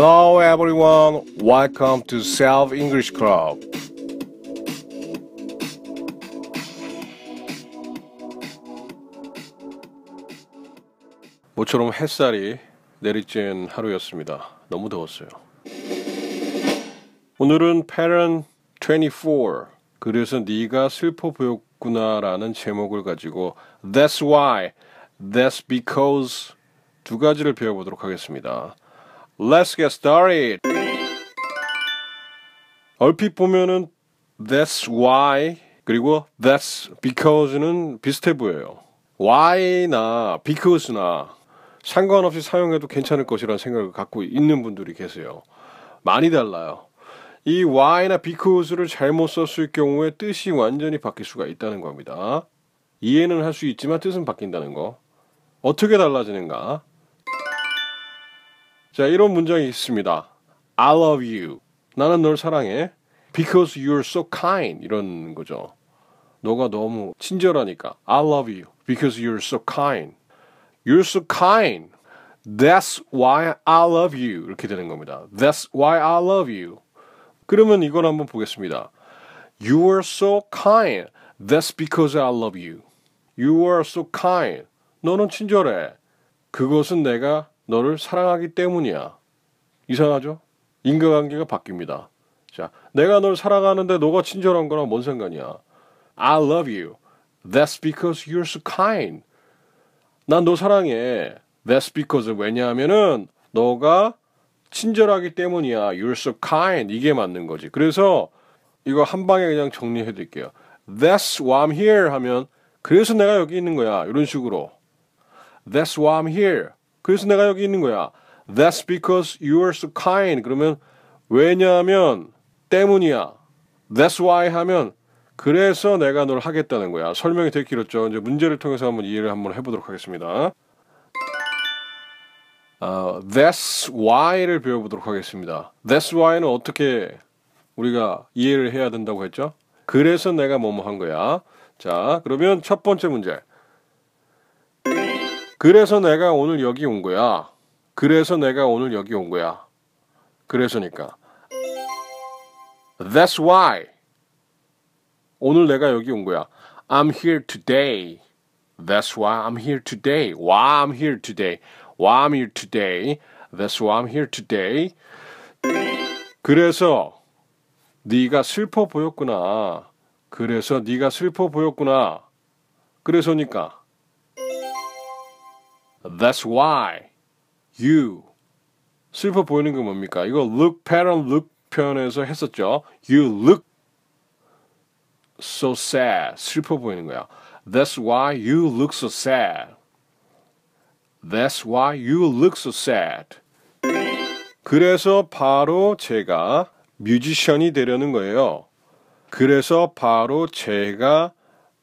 Hello everyone. Welcome to Self English Club. 모처럼 햇살이 내리쬐는 하루였습니다. 너무 더웠어요. 오늘은 Parent 24 그래서 네가 슬퍼 보였구나라는 제목을 가지고 That's why, That's because 두 가지를 배워보도록 하겠습니다. Let's get started. 얼핏 보면은 That's why 그리고 That's because는 비슷해 보여요. Why나 Because나 상관없이 사용해도 괜찮을 것이라는 생각을 갖고 있는 분들이 계세요. 많이 달라요. 이 why나 because를 잘못 썼을 경우에 뜻이 완전히 바뀔 수가 있다는 겁니다. 이해는 할 수 있지만 뜻은 바뀐다는 거. 어떻게 달라지는가? 자, 이런 문장이 있습니다. I love you. 나는 널 사랑해. Because you're so kind. 이런 거죠. 너가 너무 친절하니까. I love you. Because you're so kind. You're so kind. That's why I love you. 이렇게 되는 겁니다. That's why I love you. 그러면 이걸 한번 보겠습니다. You are so kind. That's because I love you. You are so kind. 너는 친절해. 그것은 내가 너를 사랑하기 때문이야. 이상하죠? 인과관계가 바뀝니다. 자, 내가 널 사랑하는데 너가 친절한 거랑 뭔 상관이야? I love you. That's because you're so kind. 난 너 사랑해. That's because 왜냐하면은 너가 친절하기 때문이야. You're so kind. 이게 맞는 거지. 그래서 이거 한 방에 그냥 정리해 드릴게요. That's why I'm here 하면 그래서 내가 여기 있는 거야. 이런 식으로. That's why I'm here. 그래서 내가 여기 있는 거야. That's because you are so kind. 그러면 왜냐하면 때문이야. That's why 하면 그래서 내가 널 하겠다는 거야. 설명이 되게 길었죠. 이제 문제를 통해서 한번 이해를 한번 해보도록 하겠습니다. 어, that's why를 배워보도록 하겠습니다. That's why는 어떻게 우리가 이해를 해야 된다고 했죠? 그래서 내가 뭐뭐 한 거야. 자, 그러면 첫 번째 문제. 그래서 내가 오늘 여기 온 거야. 그래서 내가 오늘 여기 온 거야. 그래서니까. That's why. 오늘 내가 여기 온 거야. I'm here today. That's why I'm here today. Why I'm here today. Why I'm here today. That's why I'm here today. 그래서 네가 슬퍼 보였구나. 그래서 네가 슬퍼 보였구나. 그래서니까. That's why you 슬퍼 보이는 게 뭡니까? 이거 look pattern look 표현에서 했었죠. You look so sad. 슬퍼 보이는 거야. That's why you look so sad. That's why you look so sad. 그래서 바로 제가 뮤지션이 되려는 거예요. 그래서 바로 제가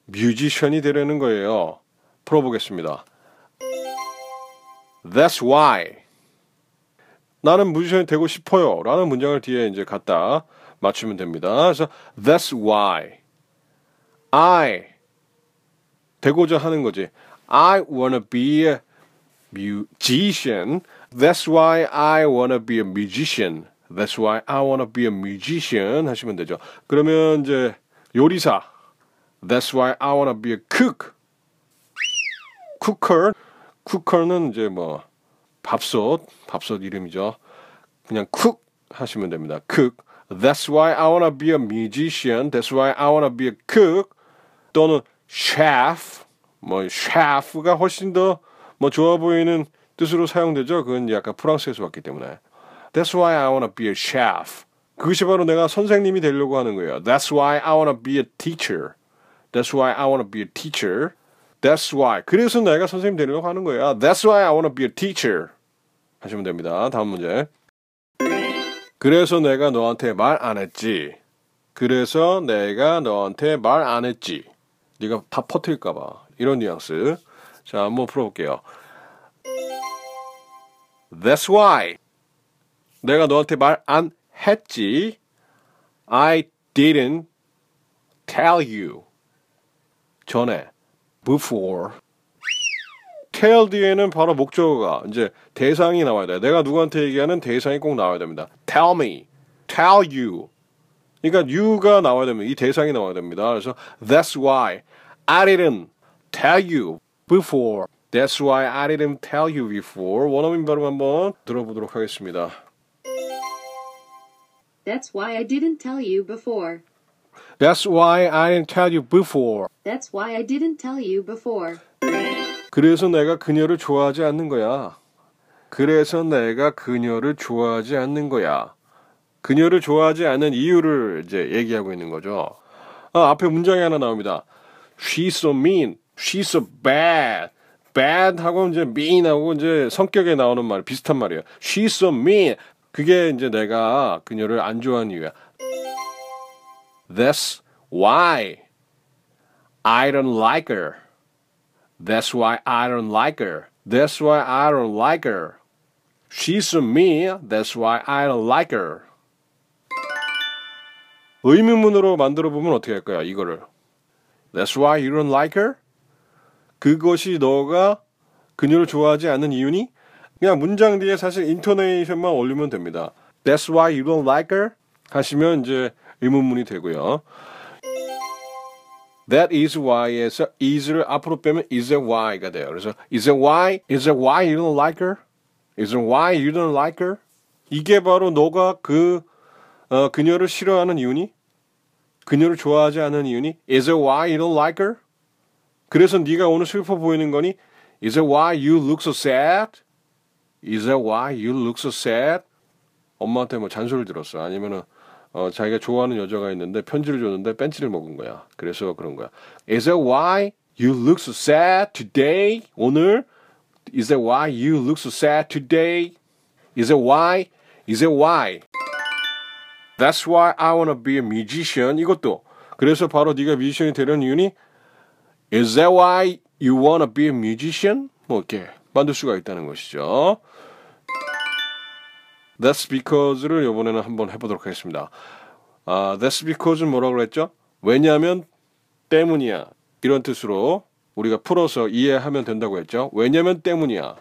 뮤지션이 되려는 거예요. 풀어보겠습니다. That's why. 나는 뮤지션이 되고 싶어요. 라는 문장을 뒤에 이제 갖다 맞추면 됩니다. 그래서 That's why. I. 되고자 하는 거지. I wanna be a musician. That's why I wanna be a musician. That's why I wanna be a musician 하시면 되죠. 그러면 이제 요리사. That's why I wanna be a cook. 쿠커. 쿠커는 이제 뭐 밥솥, 밥솥 이름이죠. 그냥 쿡 하시면 됩니다. cook. That's why I wanna be a musician. That's why I wanna be a cook. 또는 chef. 뭐 chef가 훨씬 더 뭐 좋아 보이는 뜻으로 사용되죠. 그건 약간 프랑스에서 왔기 때문에. That's why I wanna be a chef. 그것이 바로 내가 선생님이 되려고 하는 거예요. That's why I wanna be a teacher. That's why I wanna be a teacher. That's why. 그래서 내가 선생님 되려고 하는 거야. That's why I wanna be a teacher. 하시면 됩니다. 다음 문제. 그래서 내가 너한테 말 안 했지. 그래서 내가 너한테 말 안 했지. 네가 다 퍼뜨릴까 봐. 이런 뉘앙스. 자, 한번 풀어볼게요. That's why. 내가 너한테 말 안 했지. I didn't tell you. 전에. Before. tell 뒤에는 바로 목적어가 이제 대상이 나와야 돼. 내가 누구한테 얘기하는 대상이 꼭 나와야 됩니다. tell me, tell you. 그러니까 you가 나와야 됩니다. 이 대상이 나와야 됩니다. 그래서 that's why I didn't tell you before. That's why I didn't tell you before. 원어민 발음 한번 들어보도록 하겠습니다. That's why I didn't tell you before. That's why I didn't tell you before. That's why I didn't tell you before. 그래서 내가 그녀를 좋아하지 않는 거야. 그래서 내가 그녀를 좋아하지 않는 거야. 그녀를 좋아하지 않는 이유를 이제 얘기하고 있는 거죠. 아, 앞에 문장이 하나 나옵니다. She's so mean. She's so bad. bad 하고 이제 mean 하고 이제 성격에 나오는 말 비슷한 말이에요. She's so mean. 그게 이제 내가 그녀를 안 좋아하는 이유야. That's why I don't like her. That's why I don't like her. That's why I don't like her. She's so mean. That's why I don't like her. 의문문으로 만들어 보면 어떻게 할까요? 이거를. That's why you don't like her? 그것이 너가 그녀를 좋아하지 않는 이유니? 그냥 문장 뒤에 사실 인토네이션만 올리면 됩니다. That's why you don't like her? 하시면 이제 의문문이 되고요. That is why에서 is를 앞으로 빼면 is that why가 돼요. 그래서 is that why? Is that why you don't like her? Is that why you don't like her? 이게 바로 너가 그 어, 그녀를 싫어하는 이유니? 그녀를 좋아하지 않는 이유니? Is that why you don't like her? 그래서 네가 오늘 슬퍼 보이는 거니? Is that why you look so sad? Is that why you look so sad? 엄마한테 뭐 잔소리를 들었어. 아니면은 어, 자기가 좋아하는 여자가 있는데 편지를 줬는데 벤치를 먹은 거야. 그래서 그런 거야. Is that why you look so sad today? 오늘 Is that why you look so sad today? Is that why? Is that why? That's why I wanna be a musician. 이것도 그래서 바로 네가 뮤지션이 되려는 이유니 Is that why you wanna be a musician? 뭐 이렇게 만들 수가 있다는 것이죠. That's because를 이번에는 한번 해보도록 하겠습니다. 아, that's because는 뭐라고 그랬죠? 왜냐하면 때문이야. 이런 뜻으로 우리가 풀어서 이해하면 된다고 했죠. 왜냐면 때문이야.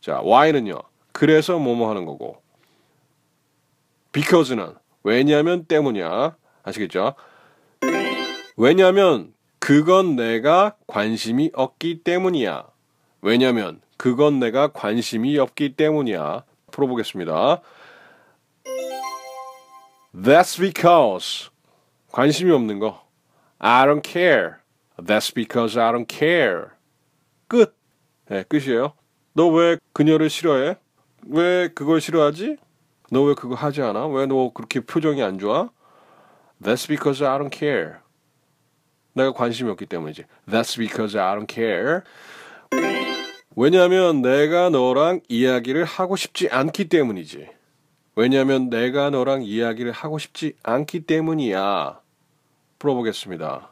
자, why는요. 그래서 뭐뭐 하는 거고. because는 왜냐면 때문이야. 아시겠죠? 왜냐면 그건 내가 관심이 없기 때문이야. 왜냐면 그건 내가 관심이 없기 때문이야. 풀어보겠습니다. That's because 관심이 없는 거. I don't care. That's because I don't care. 끝. 네, 끝이에요. 너 왜 그녀를 싫어해? 왜 그걸 싫어하지? 너 왜 그거 하지 않아? 왜 너 그렇게 표정이 안 좋아? That's because I don't care. 내가 관심이 없기 때문이지. That's because I don't care. 왜냐하면 내가 너랑 이야기를 하고 싶지 않기 때문이지. 왜냐하면 내가 너랑 이야기를 하고 싶지 않기 때문이야. 풀어보겠습니다.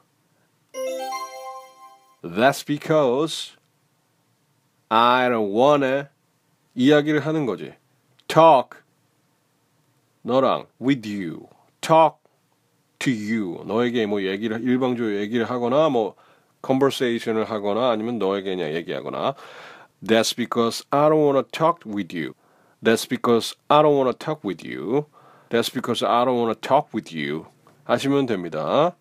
That's because I don't wanna 이야기를 하는 거지. Talk 너랑 with you. Talk to you. 너에게 뭐 얘기를 일방적으로 얘기를 하거나 뭐 conversation을 하거나 아니면 너에게 그냥 얘기하거나 That's because I don't want to talk with you. That's because I don't want to talk with you. That's because I don't want to talk with you. 하시면 됩니다.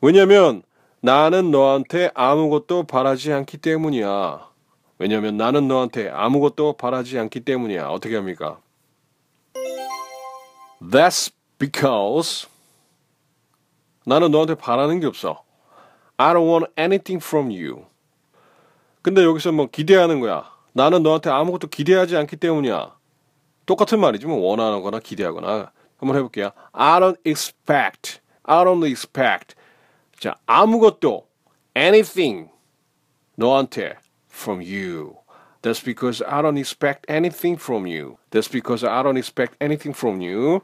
왜냐면 나는 너한테 아무것도 바라지 않기 때문이야. 왜냐면 나는 너한테 아무것도 바라지 않기 때문이야. 어떻게 합니까? That's because 나는 너한테 바라는 게 없어. I don't want anything from you. 근데 여기서 뭐 기대하는 거야. 나는 너한테 아무것도 기대하지 않기 때문이야. 똑같은 말이지 뭐 원하거나 기대하거나. 한번 해볼게요. I don't expect. I don't expect. 자, 아무것도 anything 너한테 from you. That's because I don't expect anything from you. That's because I don't expect anything from you.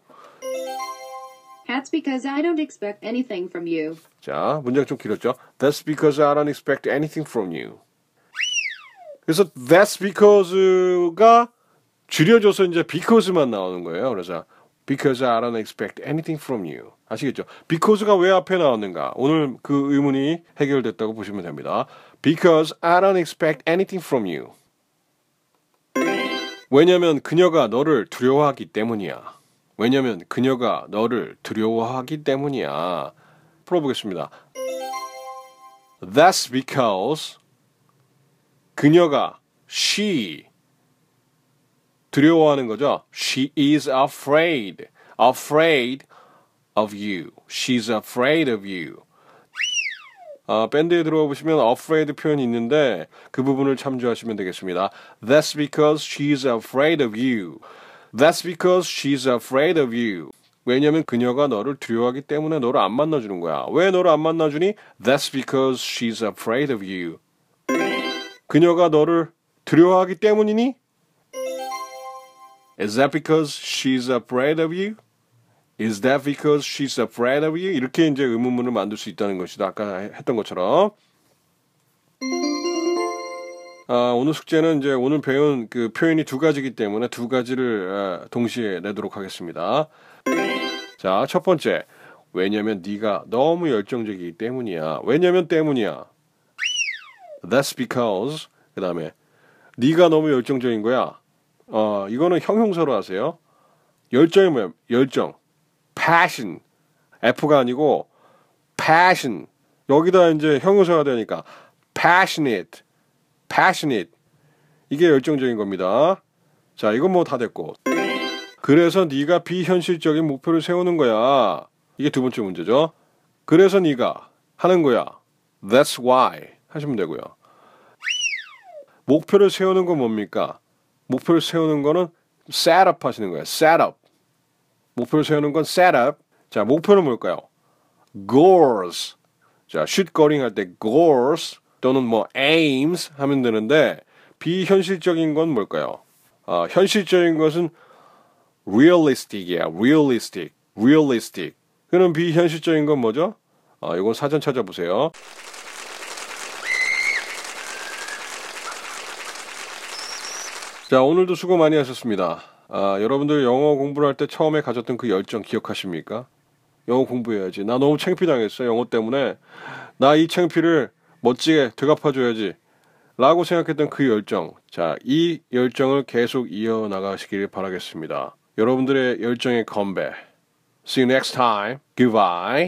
That's because I don't expect anything from you. 자, 문장 좀 길었죠? That's because I don't expect anything from you. 그래서 that's because가 줄여져서 이제 because만 나오는 거예요. 그래서 Because I don't expect anything from you. 아시겠죠? Because가 왜 앞에 나왔는가? 오늘 그 의문이 해결됐다고 보시면 됩니다. Because I don't expect anything from you. 왜냐면 그녀가 너를 두려워하기 때문이야. 왜냐면 그녀가 너를 두려워하기 때문이야. 풀어보겠습니다. That's because 그녀가 she 두려워하는 거죠. She is afraid, afraid of you. She's afraid of you. 아, 밴드에 들어와 보시면 afraid 표현이 있는데 그 부분을 참조하시면 되겠습니다. That's because she's afraid of you. That's because she's afraid of you. 왜냐면 그녀가 너를 두려워하기 때문에 너를 안 만나주는 거야. 왜 너를 안 만나주니? That's because she's afraid of you. 그녀가 너를 두려워하기 때문이니? Is that because she's afraid of you? Is that because she's afraid of you? 이렇게 이제 의문문을 만들 수 있다는 것이다. 아까 했던 것처럼. 아, 오늘 숙제는 이제 오늘 배운 그 표현이 두 가지이기 때문에 두 가지를 아, 동시에 내도록 하겠습니다. 자, 첫 번째. 왜냐면 네가 너무 열정적이기 때문이야. 왜냐면 때문이야. That's because. 그다음에 네가 너무 열정적인 거야. 어, 이거는 형용사로 하세요. 열정이 뭐야? 열정. passion. F가 아니고 passion. 여기다 이제 형용사가 되니까 passionate. Passionate. 이게 열정적인 겁니다. 자, 이건 뭐 다 됐고. 그래서 네가 비현실적인 목표를 세우는 거야. 이게 두 번째 문제죠. 그래서 네가 하는 거야. That's why 하시면 되고요. 목표를 세우는 건 뭡니까? 목표를 세우는 거는 set up 하시는 거예요. set up. 목표를 세우는 건 set up. 자, 목표는 뭘까요? goals. 자, 슛거링 할때 goals 또는 뭐 aims 하면 되는데 비현실적인 건 뭘까요? 아, 현실적인 것은 realistic이야. realistic. realistic. 그럼 비현실적인 건 뭐죠? 아, 이건 사전 찾아보세요. 자, 오늘도 수고 많이 하셨습니다. 아, 여러분들 영어 공부를 할 때 처음에 가졌던 그 열정 기억하십니까? 영어 공부해야지. 나 너무 창피 당했어, 영어 때문에. 나 이 창피를 멋지게 되갚아줘야지. 라고 생각했던 그 열정. 자, 이 열정을 계속 이어나가시길 바라겠습니다. 여러분들의 열정의 건배. See you next time. Goodbye.